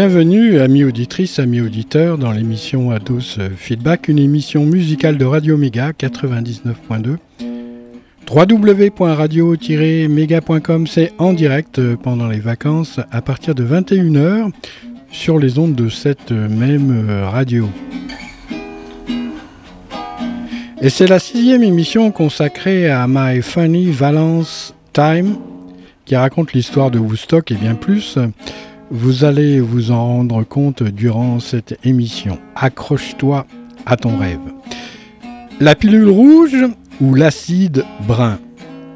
Bienvenue, amis auditrices, amis auditeurs, dans l'émission Ados Feedback, une émission musicale de Radio Méga 99.2. www.radio-méga.com, c'est en direct pendant les vacances à partir de 21h sur les ondes de cette même radio. Et c'est la sixième émission consacrée à My Funny Valence Time, qui raconte l'histoire de Woodstock et bien plus. Vous allez vous en rendre compte durant cette émission. Accroche-toi à ton rêve. La pilule rouge ou l'acide brun?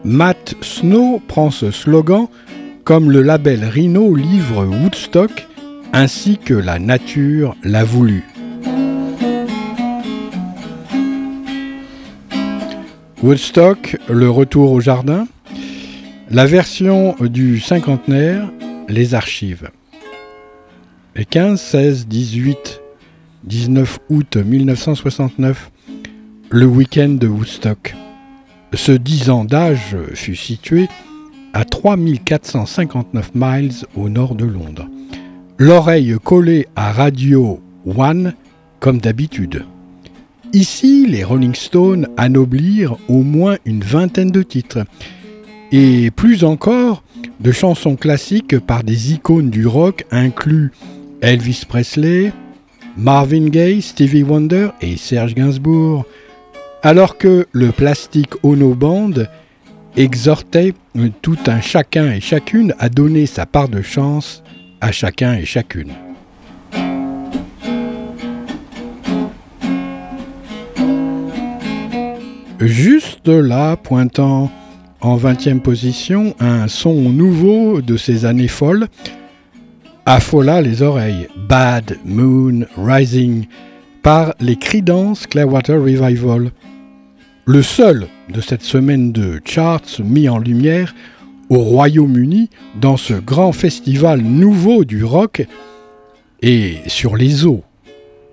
Matt Snow prend ce slogan comme le label Rhino livre Woodstock ainsi que la nature l'a voulu. Woodstock, le retour au jardin. La version du cinquantenaire, les archives. Les 15, 16, 18, 19 août 1969, le week-end de Woodstock. Ce 10 ans d'âge fut situé à 3459 miles au nord de Londres. L'oreille collée à Radio One comme d'habitude. Ici, les Rolling Stones anoblirent au moins une vingtaine de titres, et plus encore de chansons classiques par des icônes du rock inclus Elvis Presley, Marvin Gaye, Stevie Wonder et Serge Gainsbourg, alors que le Plastic Ono Band exhortait tout un chacun et chacune à donner sa part de chance à chacun et chacune. Juste là, pointant en 20e position, un son nouveau de ces années folles, affola les oreilles. Bad Moon Rising par les Creedence Clearwater Revival. Le seul de cette semaine de charts mis en lumière au Royaume-Uni dans ce grand festival nouveau du rock et sur les eaux,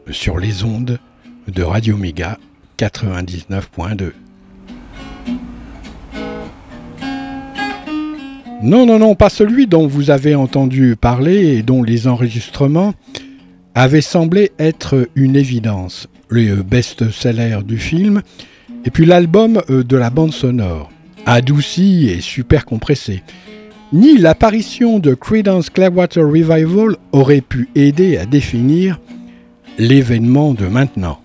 sur les ondes de Radio Méga 99.2. Non, non, non, pas celui dont vous avez entendu parler et dont les enregistrements avaient semblé être une évidence. Le best-seller du film, et puis l'album euh, de la bande sonore, adouci et super compressé. Ni l'apparition de Creedence Clearwater Revival aurait pu aider à définir l'événement de maintenant.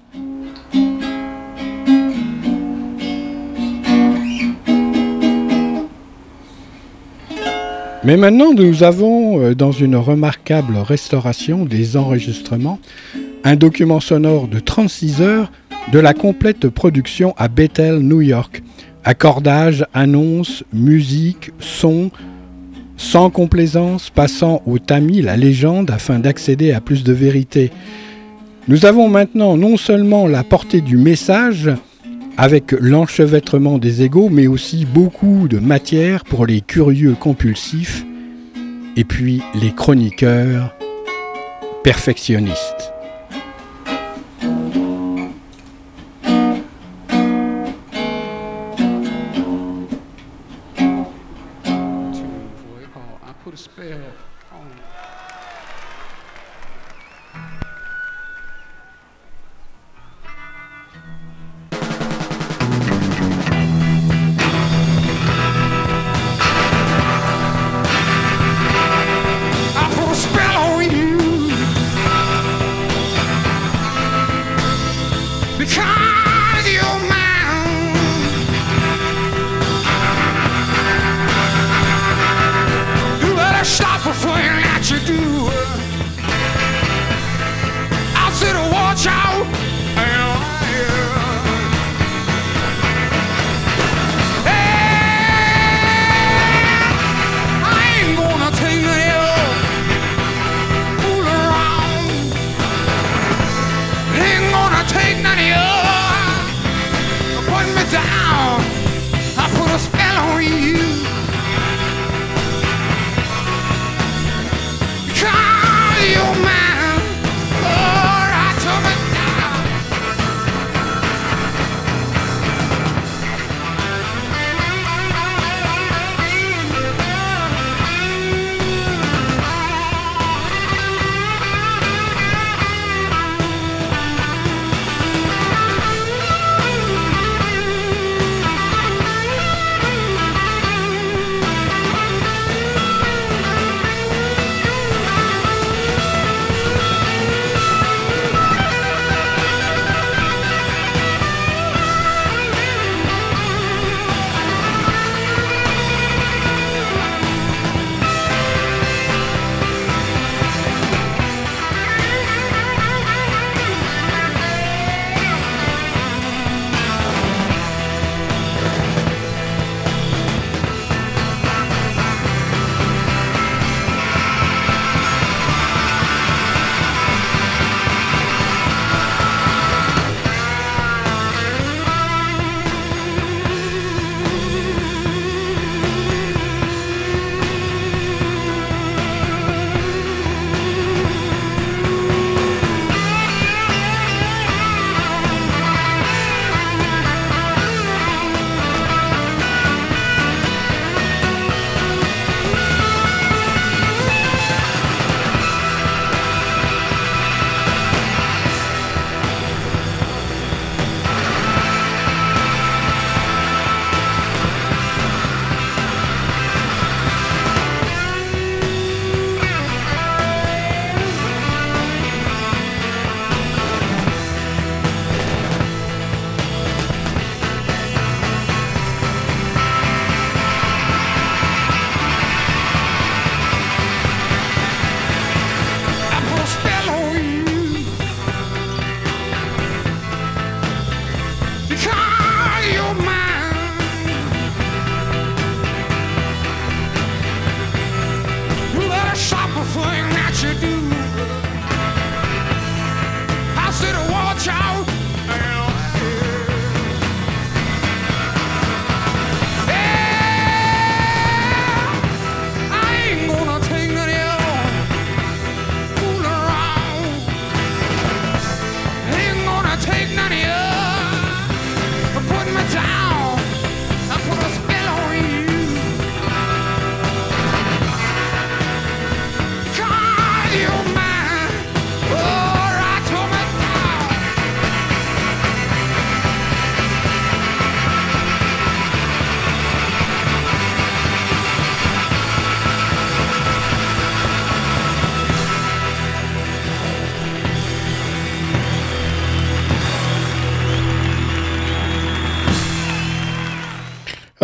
Mais maintenant, nous avons, euh, dans une remarquable restauration des enregistrements, un document sonore de 36 heures de la complète production à Bethel, New York. Accordage, annonce, musique, son, sans complaisance, passant au tamis la légende afin d'accéder à plus de vérité. Nous avons maintenant non seulement la portée du message, avec l'enchevêtrement des égaux, mais aussi beaucoup de matière pour les curieux compulsifs et puis les chroniqueurs perfectionnistes.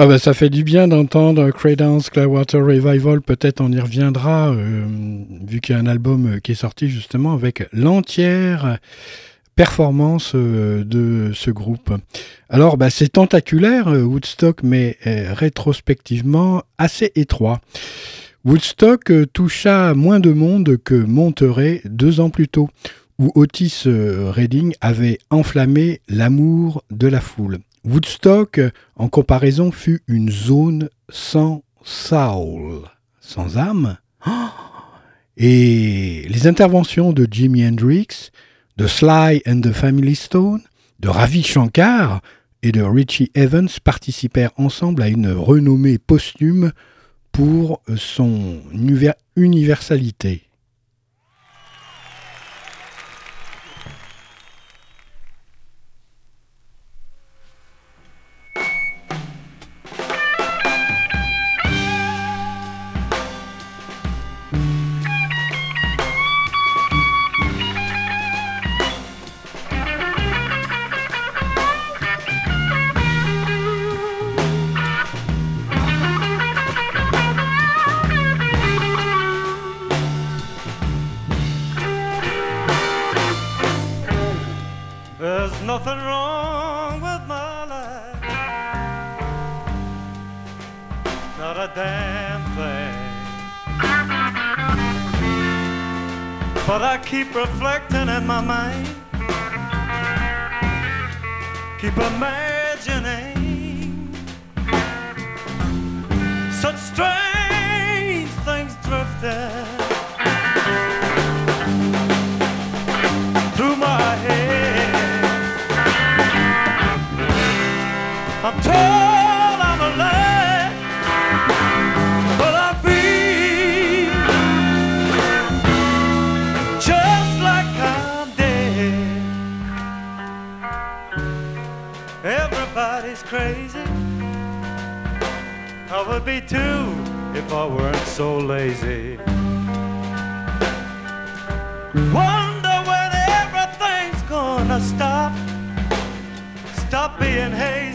Ah bah ça fait du bien d'entendre Credence Clearwater Revival, peut-être on y reviendra, euh, vu qu'il y a un album qui est sorti justement avec l'entière performance euh, de ce groupe. Alors bah, c'est tentaculaire euh, Woodstock, mais rétrospectivement assez étroit. Woodstock toucha moins de monde que Monterey deux ans plus tôt, où Otis Redding avait enflammé l'amour de la foule. Woodstock, en comparaison, fut une zone sans soul, sans âme. Et les interventions de Jimi Hendrix, de Sly and the Family Stone, de Ravi Shankar et de Richie Evans participèrent ensemble à une renommée posthume pour son universalité. Keep reflecting in my mind, keep imagining such strange things drifting crazy. I would be too if I weren't so lazy. Wonder when everything's gonna stop. Stop being hazy.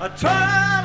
I tried.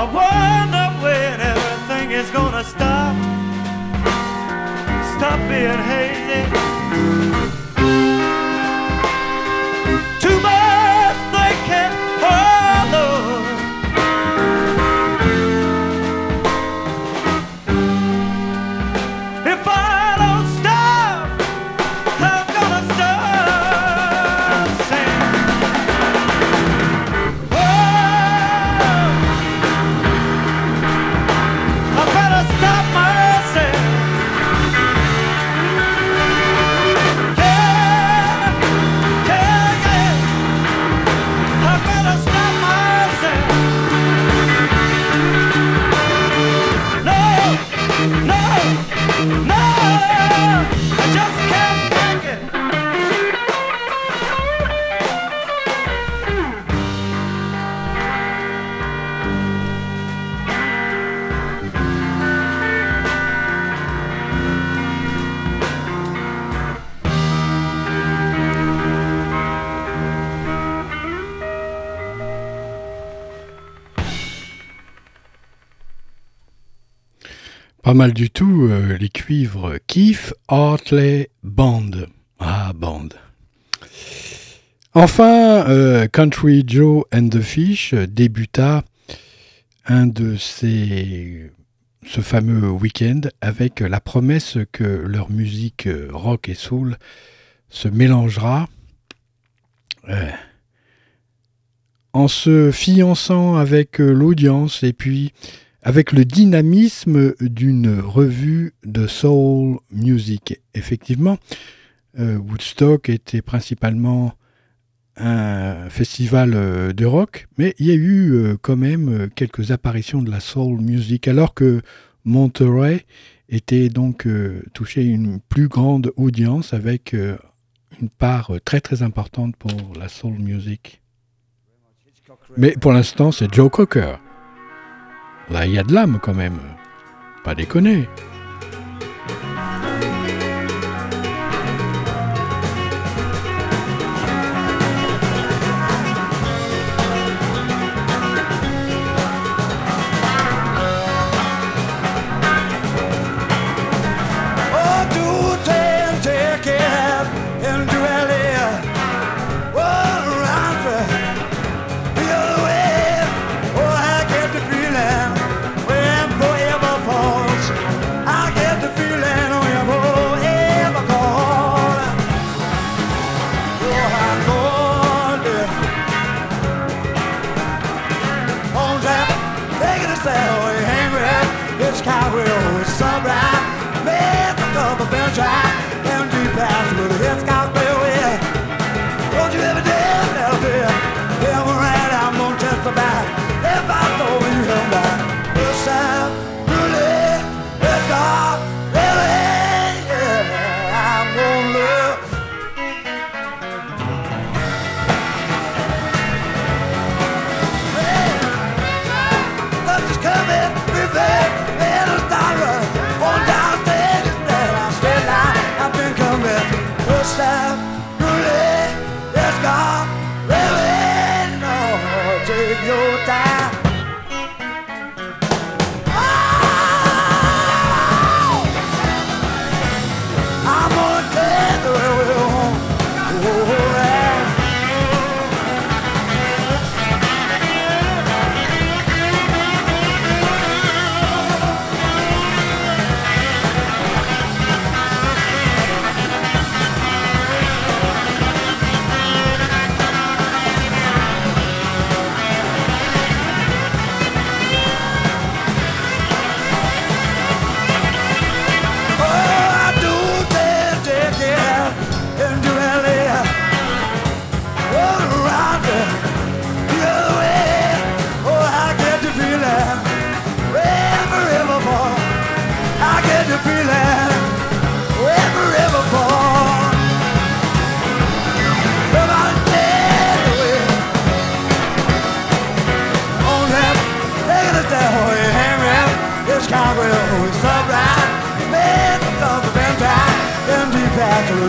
I wonder when everything is gonna stop. Stop being hazy. Mal du tout, euh, les cuivres Keith Hartley Band. Ah, band. Enfin, euh, Country Joe and the Fish débuta un de ces, ce fameux week-end avec la promesse que leur musique rock et soul se mélangera euh, en se fiançant avec l'audience et puis avec le dynamisme d'une revue de soul music. Effectivement, euh, Woodstock était principalement un festival euh, de rock, mais il y a eu euh, quand même quelques apparitions de la soul music, alors que Monterey était donc touché une plus grande audience avec une part très très importante pour la soul music. Mais pour l'instant, c'est Joe Cocker. Là, il y a de l'âme quand même. Pas déconner.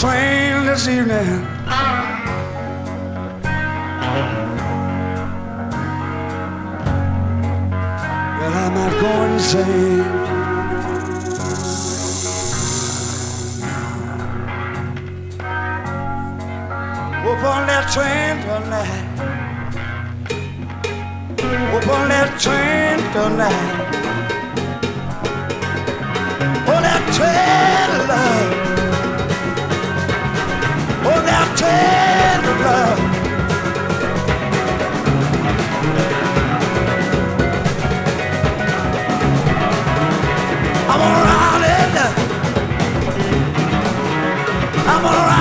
train this evening. Well, I might go insane. Up on that train tonight. Up on that train tonight. I'm gonna ride it. I'm gonna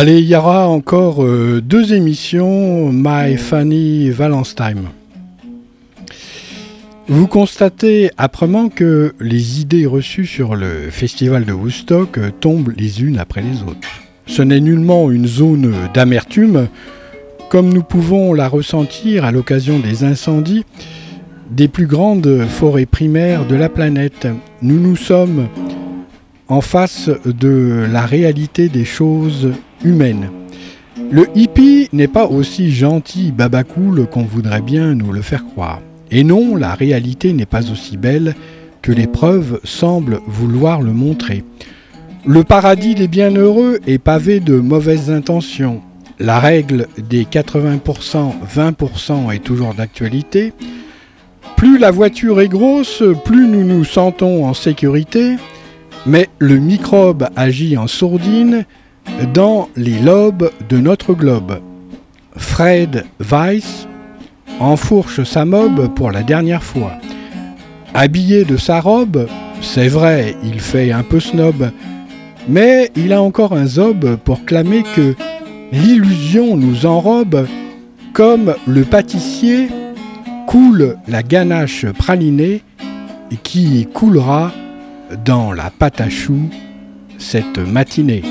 Allez, il y aura encore euh, deux émissions, My Funny Valentine. Vous constatez âprement que les idées reçues sur le festival de Woodstock euh, tombent les unes après les autres. Ce n'est nullement une zone d'amertume, comme nous pouvons la ressentir à l'occasion des incendies des plus grandes forêts primaires de la planète. Nous nous sommes en face de la réalité des choses humaines. Le hippie n'est pas aussi gentil babacool qu'on voudrait bien nous le faire croire. Et non, la réalité n'est pas aussi belle que les preuves semblent vouloir le montrer. Le paradis des bienheureux est pavé de mauvaises intentions. La règle des 80%, 20% est toujours d'actualité. Plus la voiture est grosse, plus nous nous sentons en sécurité, mais le microbe agit en sourdine dans les lobes de notre globe. Fred Weiss enfourche sa mob pour la dernière fois. Habillé de sa robe, c'est vrai, il fait un peu snob, mais il a encore un zob pour clamer que l'illusion nous enrobe comme le pâtissier coule la ganache pralinée qui coulera dans la pâte à choux cette matinée.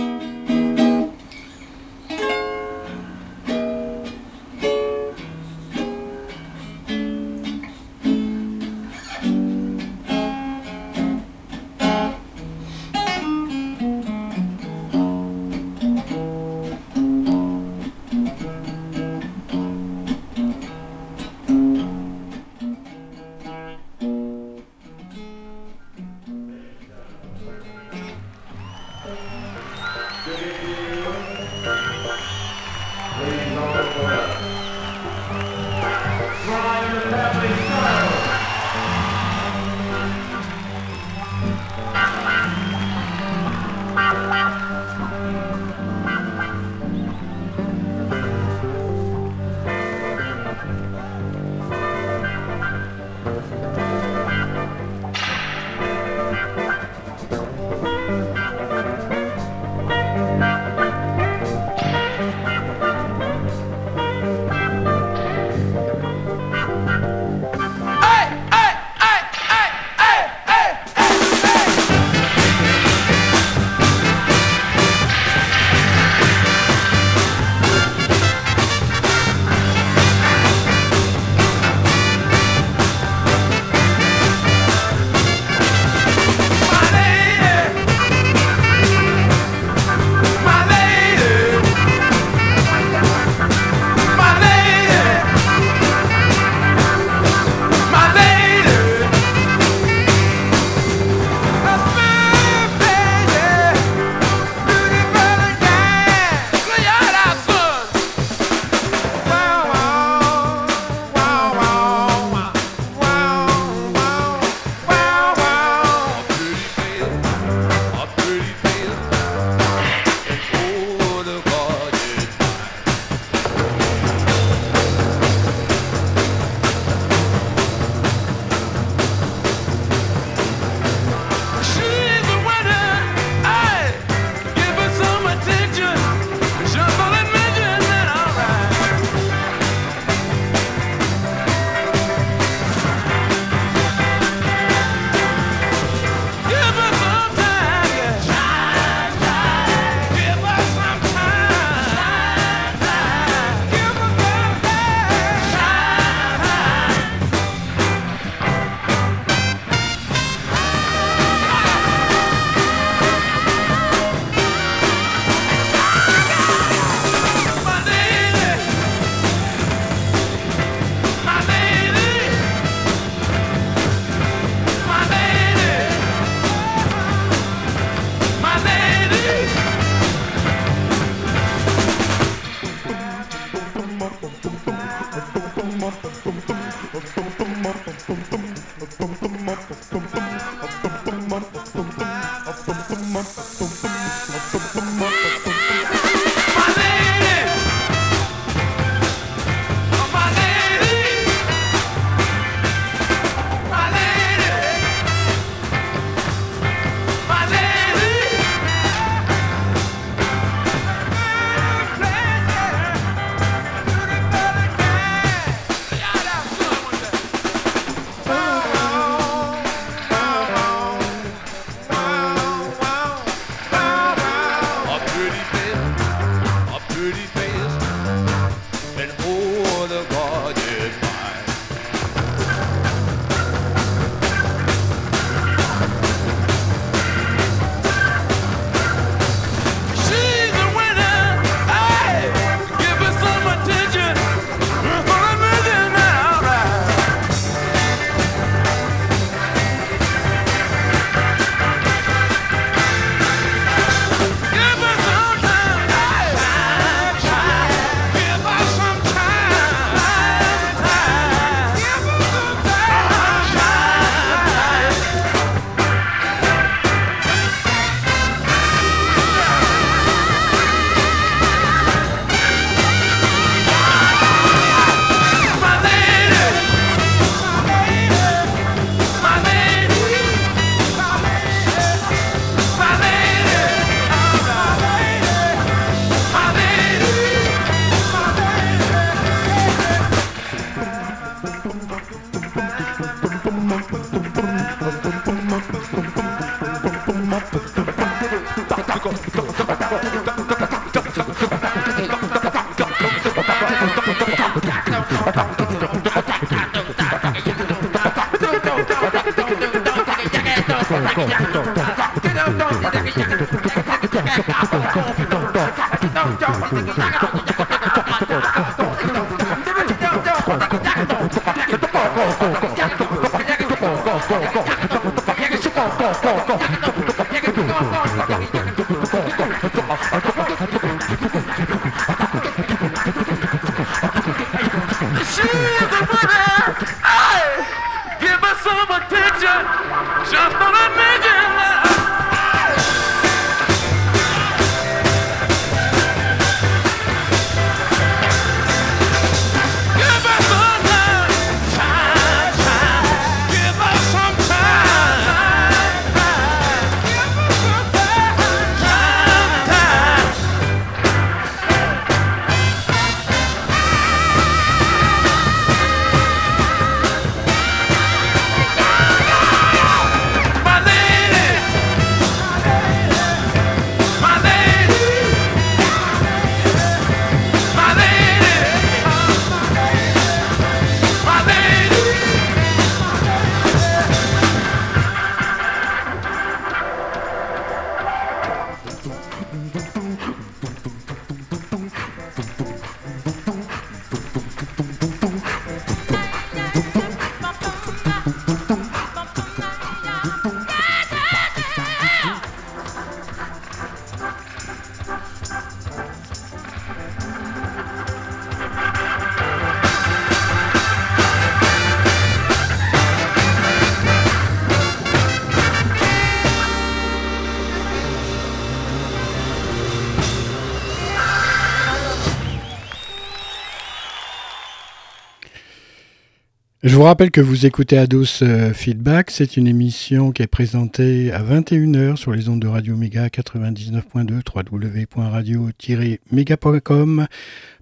Vous rappelle que vous écoutez Ados euh, Feedback. C'est une émission qui est présentée à 21h sur les ondes de Radio Méga 99.2 www.radio-méga.com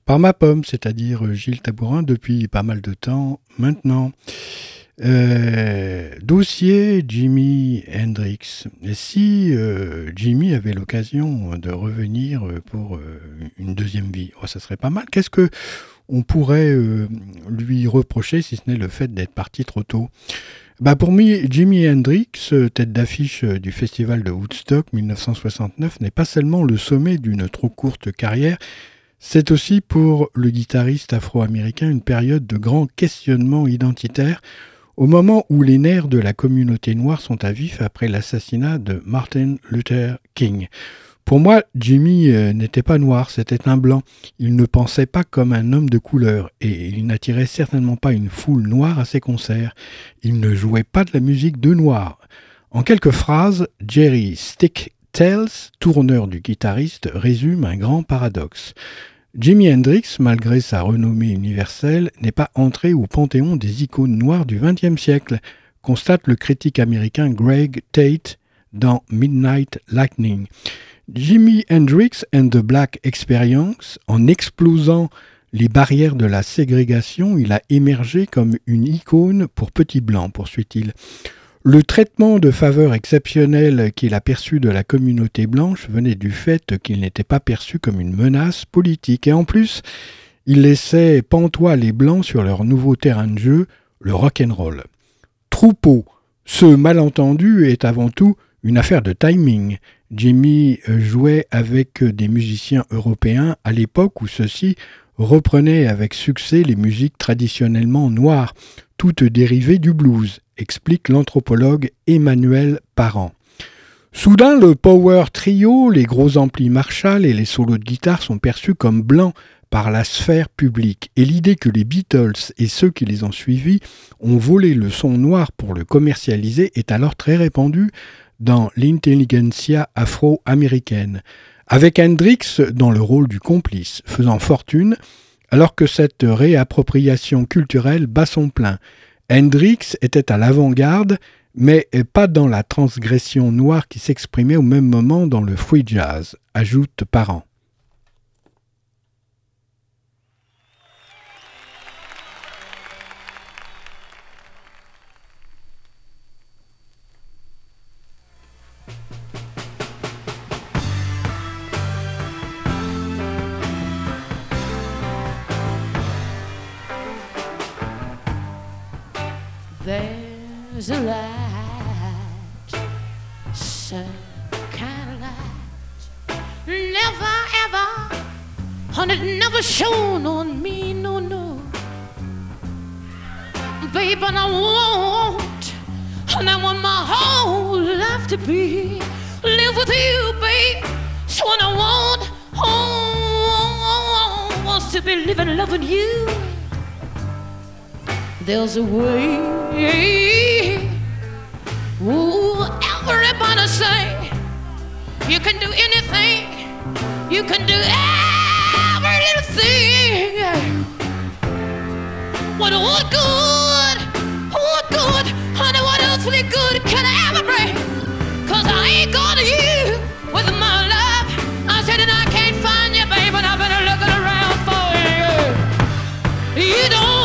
par ma pomme, c'est-à-dire euh, Gilles Tabourin, depuis pas mal de temps maintenant. Euh, dossier Jimi Hendrix. Et si Jimmy avait l'occasion de revenir pour une deuxième vie, oh, ça serait pas mal. Qu'est-ce que on pourrait euh, lui reprocher, si ce n'est le fait d'être parti trop tôt. Bah pour moi, Jimi Hendrix, tête d'affiche euh, du festival de Woodstock 1969, n'est pas seulement le sommet d'une trop courte carrière, c'est aussi pour le guitariste afro-américain une période de grand questionnement identitaire, au moment où les nerfs de la communauté noire sont à vif après l'assassinat de Martin Luther King. Pour moi, Jimmy euh, n'était pas noir, c'était un blanc. Il ne pensait pas comme un homme de couleur et il n'attirait certainement pas une foule noire à ses concerts. Il ne jouait pas de la musique de noir. En quelques phrases, Jerry Stick Tells, tourneur du guitariste, résume un grand paradoxe. Jimi Hendrix, malgré sa renommée universelle, n'est pas entré au panthéon des icônes noires du XXe siècle, constate le critique américain Greg Tate dans Midnight Lightning. Jimi Hendrix and the Black Experience, en explosant les barrières de la ségrégation, il a émergé comme une icône pour Petit Blanc, poursuit-il. Le traitement de faveur exceptionnel qu'il a perçu de la communauté blanche venait du fait qu'il n'était pas perçu comme une menace politique. Et en plus, il laissait pantois les blancs sur leur nouveau terrain de jeu, le rock'n'roll. Troupeau, ce malentendu est avant tout une affaire de timing. Jimmy euh, jouait avec des musiciens européens à l'époque où ceux-ci reprenaient avec succès les musiques traditionnellement noires, toutes dérivées du blues, explique l'anthropologue Emmanuel Parent. Soudain, le power trio, les gros amplis Marshall et les solos de guitare sont perçus comme blancs par la sphère publique, et l'idée que les Beatles et ceux qui les ont suivis ont volé le son noir pour le commercialiser est alors très répandue dans l'intelligentsia afro-américaine, avec Hendrix dans le rôle du complice, faisant fortune, alors que cette réappropriation culturelle bat son plein. Hendrix était à l'avant-garde, mais pas dans la transgression noire qui s'exprimait au même moment dans le free jazz, ajoute Parent. There's a light, some kind of light, never ever, it never shone on me, no, no. Babe, and I want, and I want my whole life to be live with you, babe. So I want, oh, wants to be living, loving you. There's a way. Ooh, everybody say you can do anything. You can do every little thing. What what good? What good? Honey, what else really good can I ever bring? Cause I ain't got you with my love. I said and I can't find you, babe, and I've been looking around for you. You don't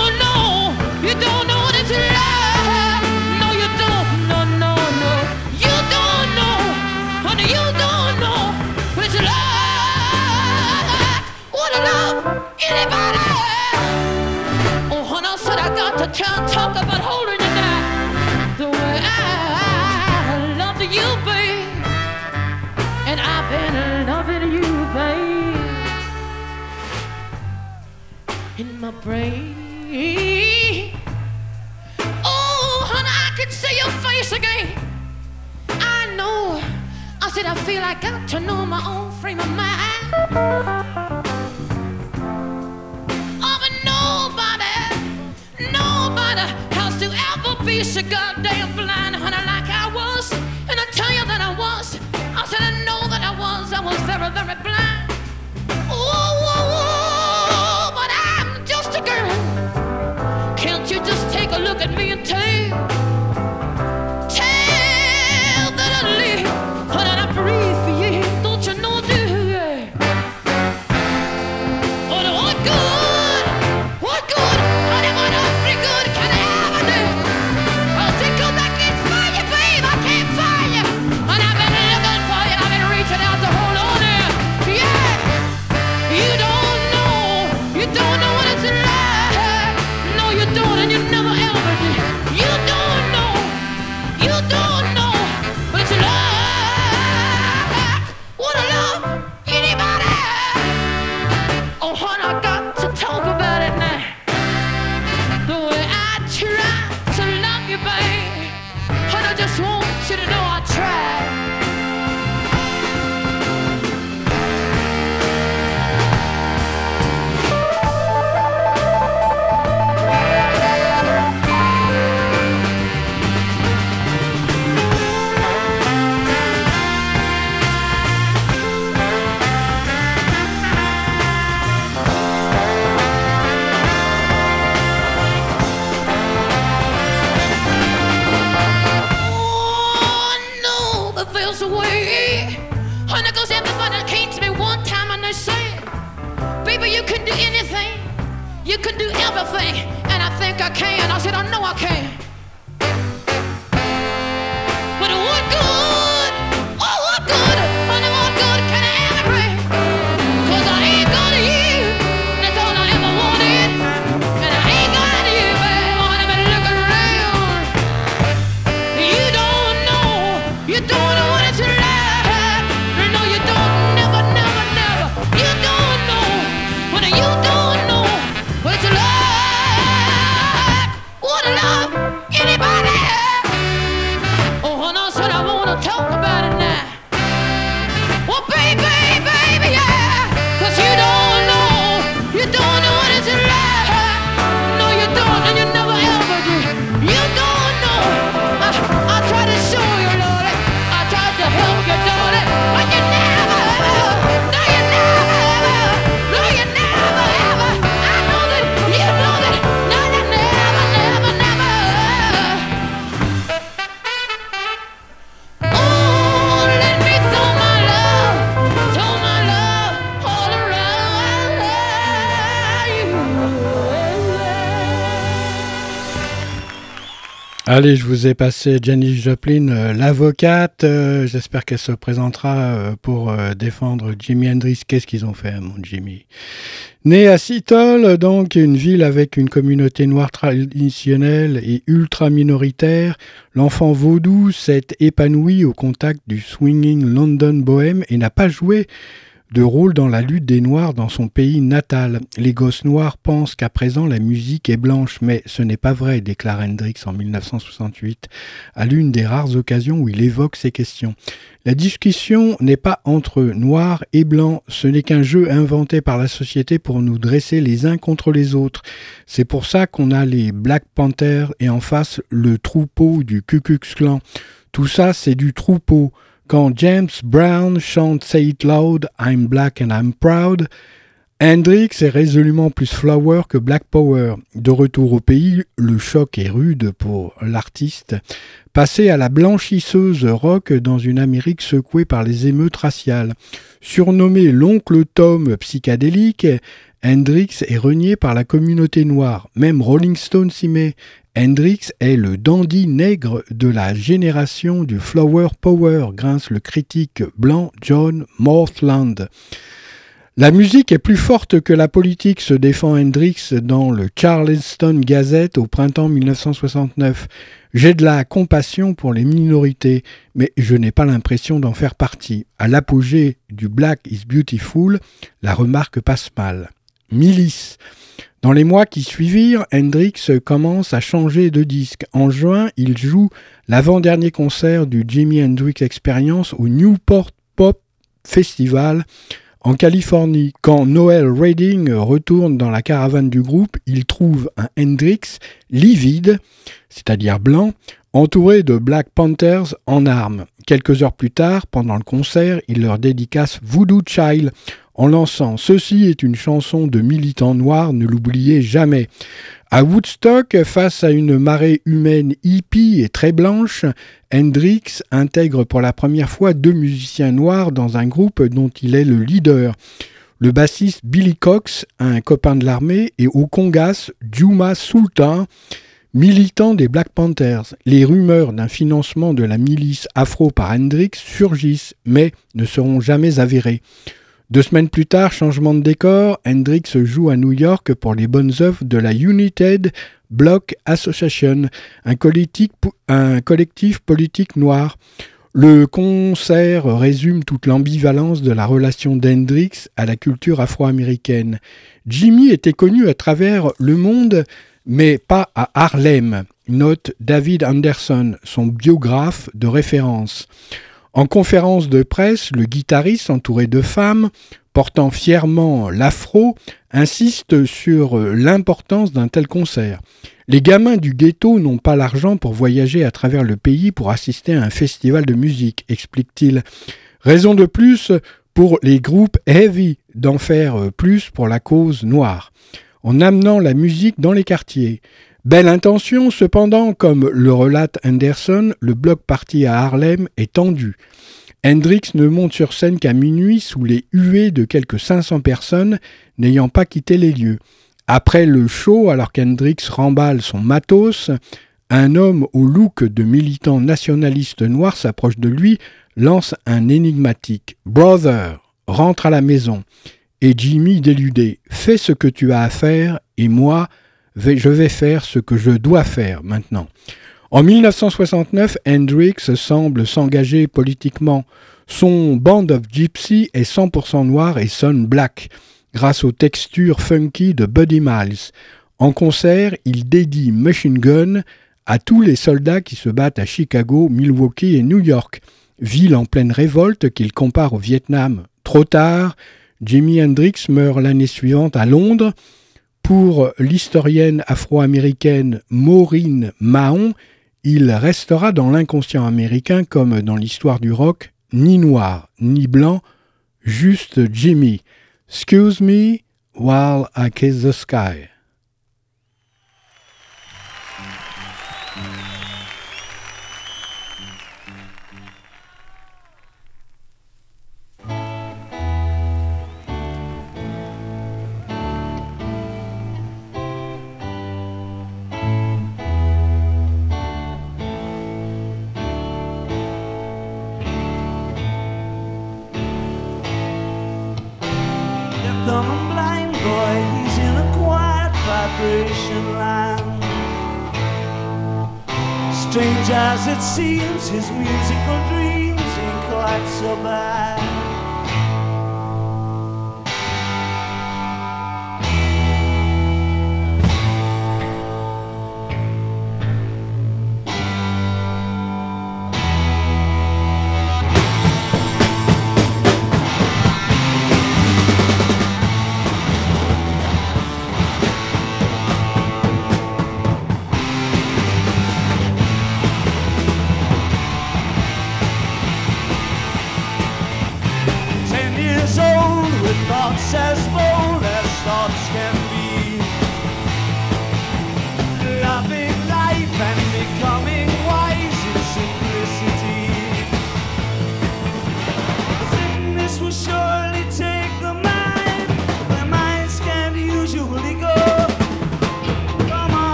Brain. Oh, honey, I can see your face again. I know. I said I feel I got to know my own frame of mind. Oh, but nobody, nobody has to ever be so goddamn Allez, je vous ai passé Janis Joplin, euh, l'avocate. Euh, J'espère qu'elle se présentera euh, pour défendre Jimi Hendrix. Qu'est-ce qu'ils ont fait, mon Jimmy Né à Seattle, donc une ville avec une communauté noire traditionnelle et ultra minoritaire, l'enfant vaudou s'est épanoui au contact du swinging London bohème et n'a pas joué de rôle dans la lutte des Noirs dans son pays natal. Les gosses noirs pensent qu'à présent la musique est blanche, mais ce n'est pas vrai, déclare Hendrix en 1968, à l'une des rares occasions où il évoque ces questions. La discussion n'est pas entre noirs et blancs, ce n'est qu'un jeu inventé par la société pour nous dresser les uns contre les autres. C'est pour ça qu'on a les Black Panthers et en face le troupeau du Ku Klux Klan. Tout ça, c'est du troupeau. Quand James Brown chante Say It Loud, I'm Black and I'm Proud, Hendrix est résolument plus flower que Black Power. De retour au pays, le choc est rude pour l'artiste. Passé à la blanchisseuse rock dans une Amérique secouée par les émeutes raciales. Surnommé l'oncle Tom psychédélique, Hendrix est renié par la communauté noire. Même Rolling Stone s'y met. Hendrix est le dandy nègre de la génération du Flower Power, grince le critique blanc John Morthland. La musique est plus forte que la politique, se défend Hendrix dans le Charleston Gazette au printemps 1969. J'ai de la compassion pour les minorités, mais je n'ai pas l'impression d'en faire partie. À l'apogée du Black is Beautiful, la remarque passe mal. Milice. Dans les mois qui suivirent, Hendrix commence à changer de disque. En juin, il joue l'avant-dernier concert du Jimi Hendrix Experience au Newport Pop Festival en Californie. Quand Noel Redding retourne dans la caravane du groupe, il trouve un Hendrix livide, c'est-à-dire blanc, entouré de Black Panthers en armes. Quelques heures plus tard, pendant le concert, il leur dédicace Voodoo Child en lançant Ceci est une chanson de militants noirs, ne l'oubliez jamais. À Woodstock, face à une marée humaine hippie et très blanche, Hendrix intègre pour la première fois deux musiciens noirs dans un groupe dont il est le leader. Le bassiste Billy Cox, un copain de l'armée, et au congas Juma Sultan, militant des Black Panthers. Les rumeurs d'un financement de la milice afro par Hendrix surgissent, mais ne seront jamais avérées. Deux semaines plus tard, changement de décor, Hendrix joue à New York pour les bonnes œuvres de la United Block Association, un un collectif politique noir. Le concert résume toute l'ambivalence de la relation d'Hendrix à la culture afro-américaine. Jimmy était connu à travers le monde, mais pas à Harlem, note David Anderson, son biographe de référence. En conférence de presse, le guitariste, entouré de femmes, portant fièrement l'afro, insiste sur l'importance d'un tel concert. Les gamins du ghetto n'ont pas l'argent pour voyager à travers le pays pour assister à un festival de musique, explique-t-il. Raison de plus pour les groupes heavy d'en faire plus pour la cause noire, en amenant la musique dans les quartiers. Belle intention, cependant, comme le relate Anderson, le bloc parti à Harlem est tendu. Hendrix ne monte sur scène qu'à minuit sous les huées de quelques 500 personnes n'ayant pas quitté les lieux. Après le show, alors qu'Hendrix remballe son matos, un homme au look de militant nationaliste noir s'approche de lui, lance un énigmatique Brother, rentre à la maison. Et Jimmy déludé Fais ce que tu as à faire et moi, je vais faire ce que je dois faire maintenant. En 1969, Hendrix semble s'engager politiquement. Son Band of Gypsy est 100% noir et sonne black, grâce aux textures funky de Buddy Miles. En concert, il dédie Machine Gun à tous les soldats qui se battent à Chicago, Milwaukee et New York, ville en pleine révolte qu'il compare au Vietnam. Trop tard, Jimi Hendrix meurt l'année suivante à Londres. Pour l'historienne afro-américaine Maureen Mahon, il restera dans l'inconscient américain comme dans l'histoire du rock, ni noir, ni blanc, juste Jimmy. Excuse me while I kiss the sky. Strange as it seems, his musical dreams ain't quite so bad.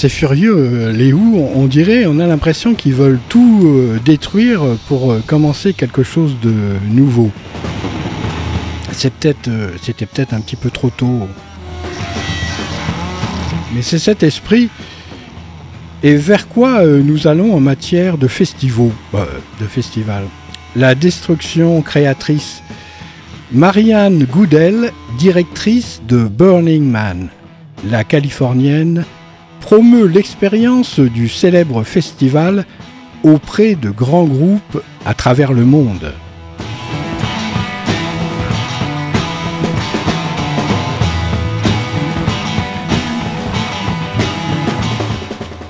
C'est furieux, euh, les Who, on, dirait, on a l'impression qu'ils veulent tout euh, détruire pour euh, commencer quelque chose de nouveau. C'était peut-être un petit peu trop tôt. Mais c'est cet esprit. Et vers quoi nous allons en matière de festivals, de festivals La destruction créatrice. Marianne Goodell, directrice de Burning Man, la californienne, promeut l'expérience du célèbre festival auprès de grands groupes à travers le monde.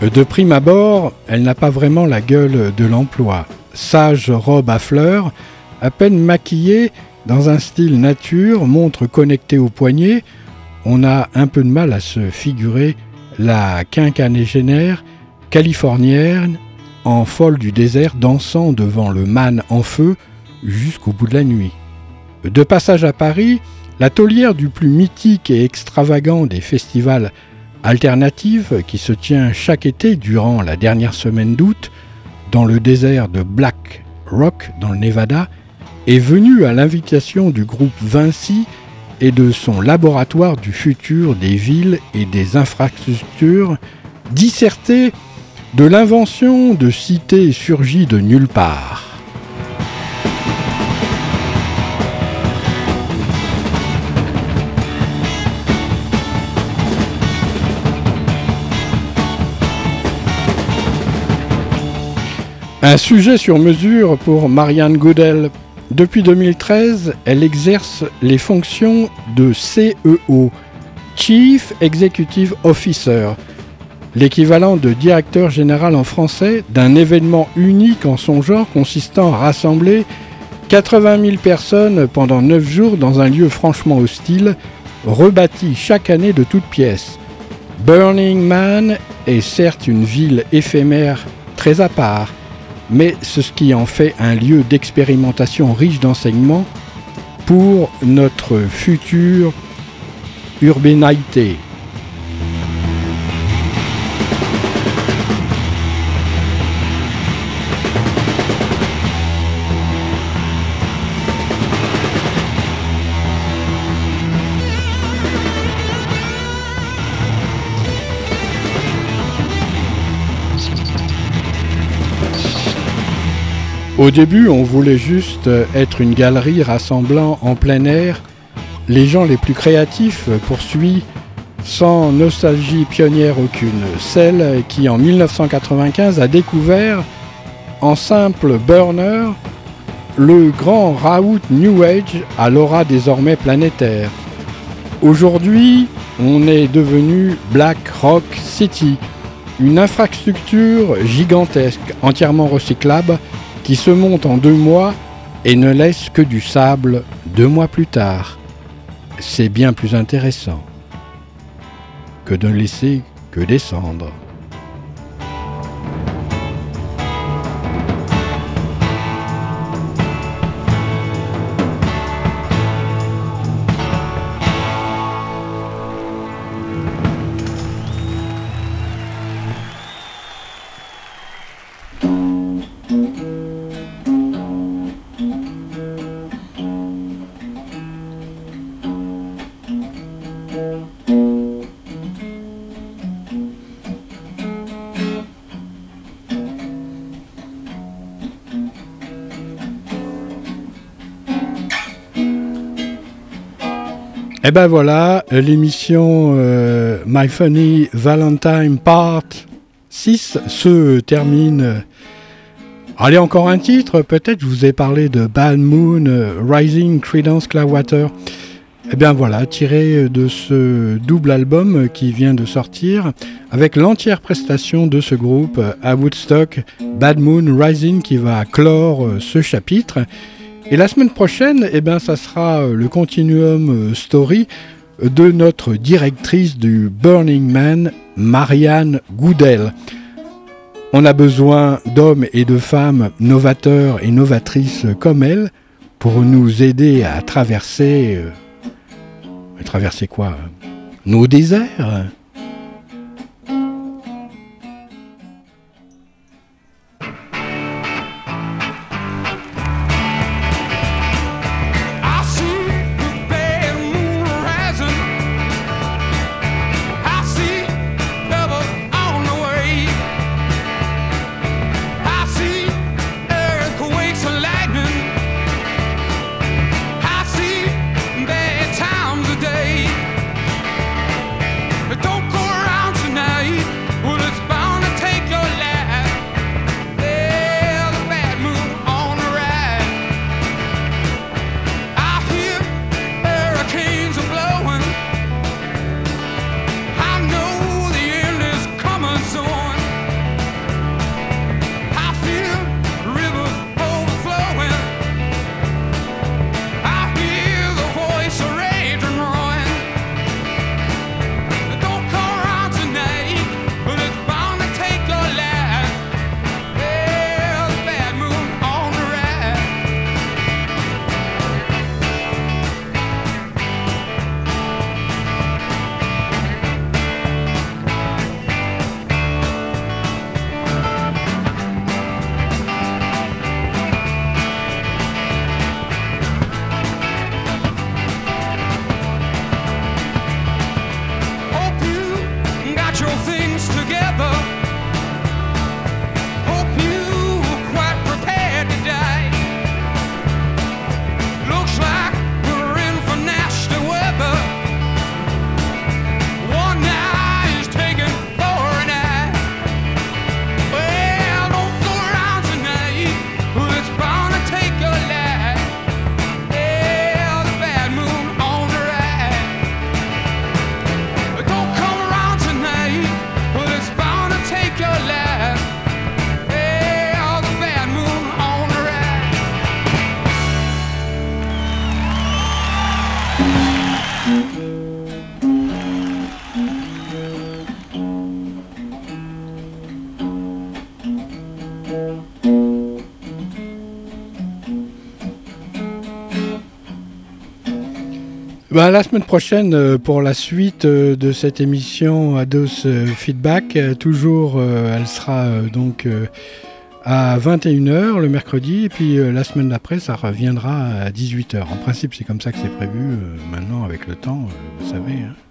De prime abord, elle n'a pas vraiment la gueule de l'emploi. Sage robe à fleurs, à peine maquillée, dans un style nature, montre connectée au poignet, on a un peu de mal à se figurer la quinquagénaire californienne en folle du désert dansant devant le man en feu jusqu'au bout de la nuit. De passage à Paris, la taulière du plus mythique et extravagant des festivals alternatifs qui se tient chaque été durant la dernière semaine d'août dans le désert de Black Rock dans le Nevada est venue à l'invitation du groupe Vinci et de son laboratoire du futur des villes et des infrastructures disserter de l'invention de cités surgies de nulle part. Un sujet sur mesure pour Marianne Goodell. Depuis 2013, elle exerce les fonctions de CEO, Chief Executive Officer, l'équivalent de directeur général en français d'un événement unique en son genre consistant à rassembler 80 000 personnes pendant 9 jours dans un lieu franchement hostile, rebâti chaque année de toutes pièces. Burning Man est certes une ville éphémère très à part, mais c'est ce qui en fait un lieu d'expérimentation riche d'enseignements pour notre future urbainité. Au début, on voulait juste être une galerie rassemblant en plein air les gens les plus créatifs, poursuit sans nostalgie pionnière aucune, celle qui en 1995 a découvert en simple burner le grand raout New Age à l'aura désormais planétaire. Aujourd'hui, on est devenu Black Rock City, une infrastructure gigantesque, entièrement recyclable, qui se monte en deux mois et ne laisse que du sable deux mois plus tard. C'est bien plus intéressant que de ne laisser que des Et ben voilà, euh, l'émission euh, My Funny Valentine Part 6 se termine. Allez, encore un titre, peut-être je vous ai parlé de Bad Moon euh, Rising Credence Clearwater. Et bien voilà, tiré de ce double album qui vient de sortir, avec l'entière prestation de ce groupe à Woodstock, Bad Moon Rising, qui va clore ce chapitre. Et la semaine prochaine, eh ben, ça sera le continuum story de notre directrice du Burning Man, Marianne Goodell. On a besoin d'hommes et de femmes novateurs et novatrices comme elle pour nous aider à traverser. Euh, traverser quoi? Nos déserts? Bah, la semaine prochaine, euh, pour la suite euh, de cette émission Ados euh, Feedback, toujours, elle sera donc à 21h le mercredi, et puis la semaine d'après, ça reviendra à 18h. En principe, c'est comme ça que c'est prévu maintenant avec le temps, vous savez. hein.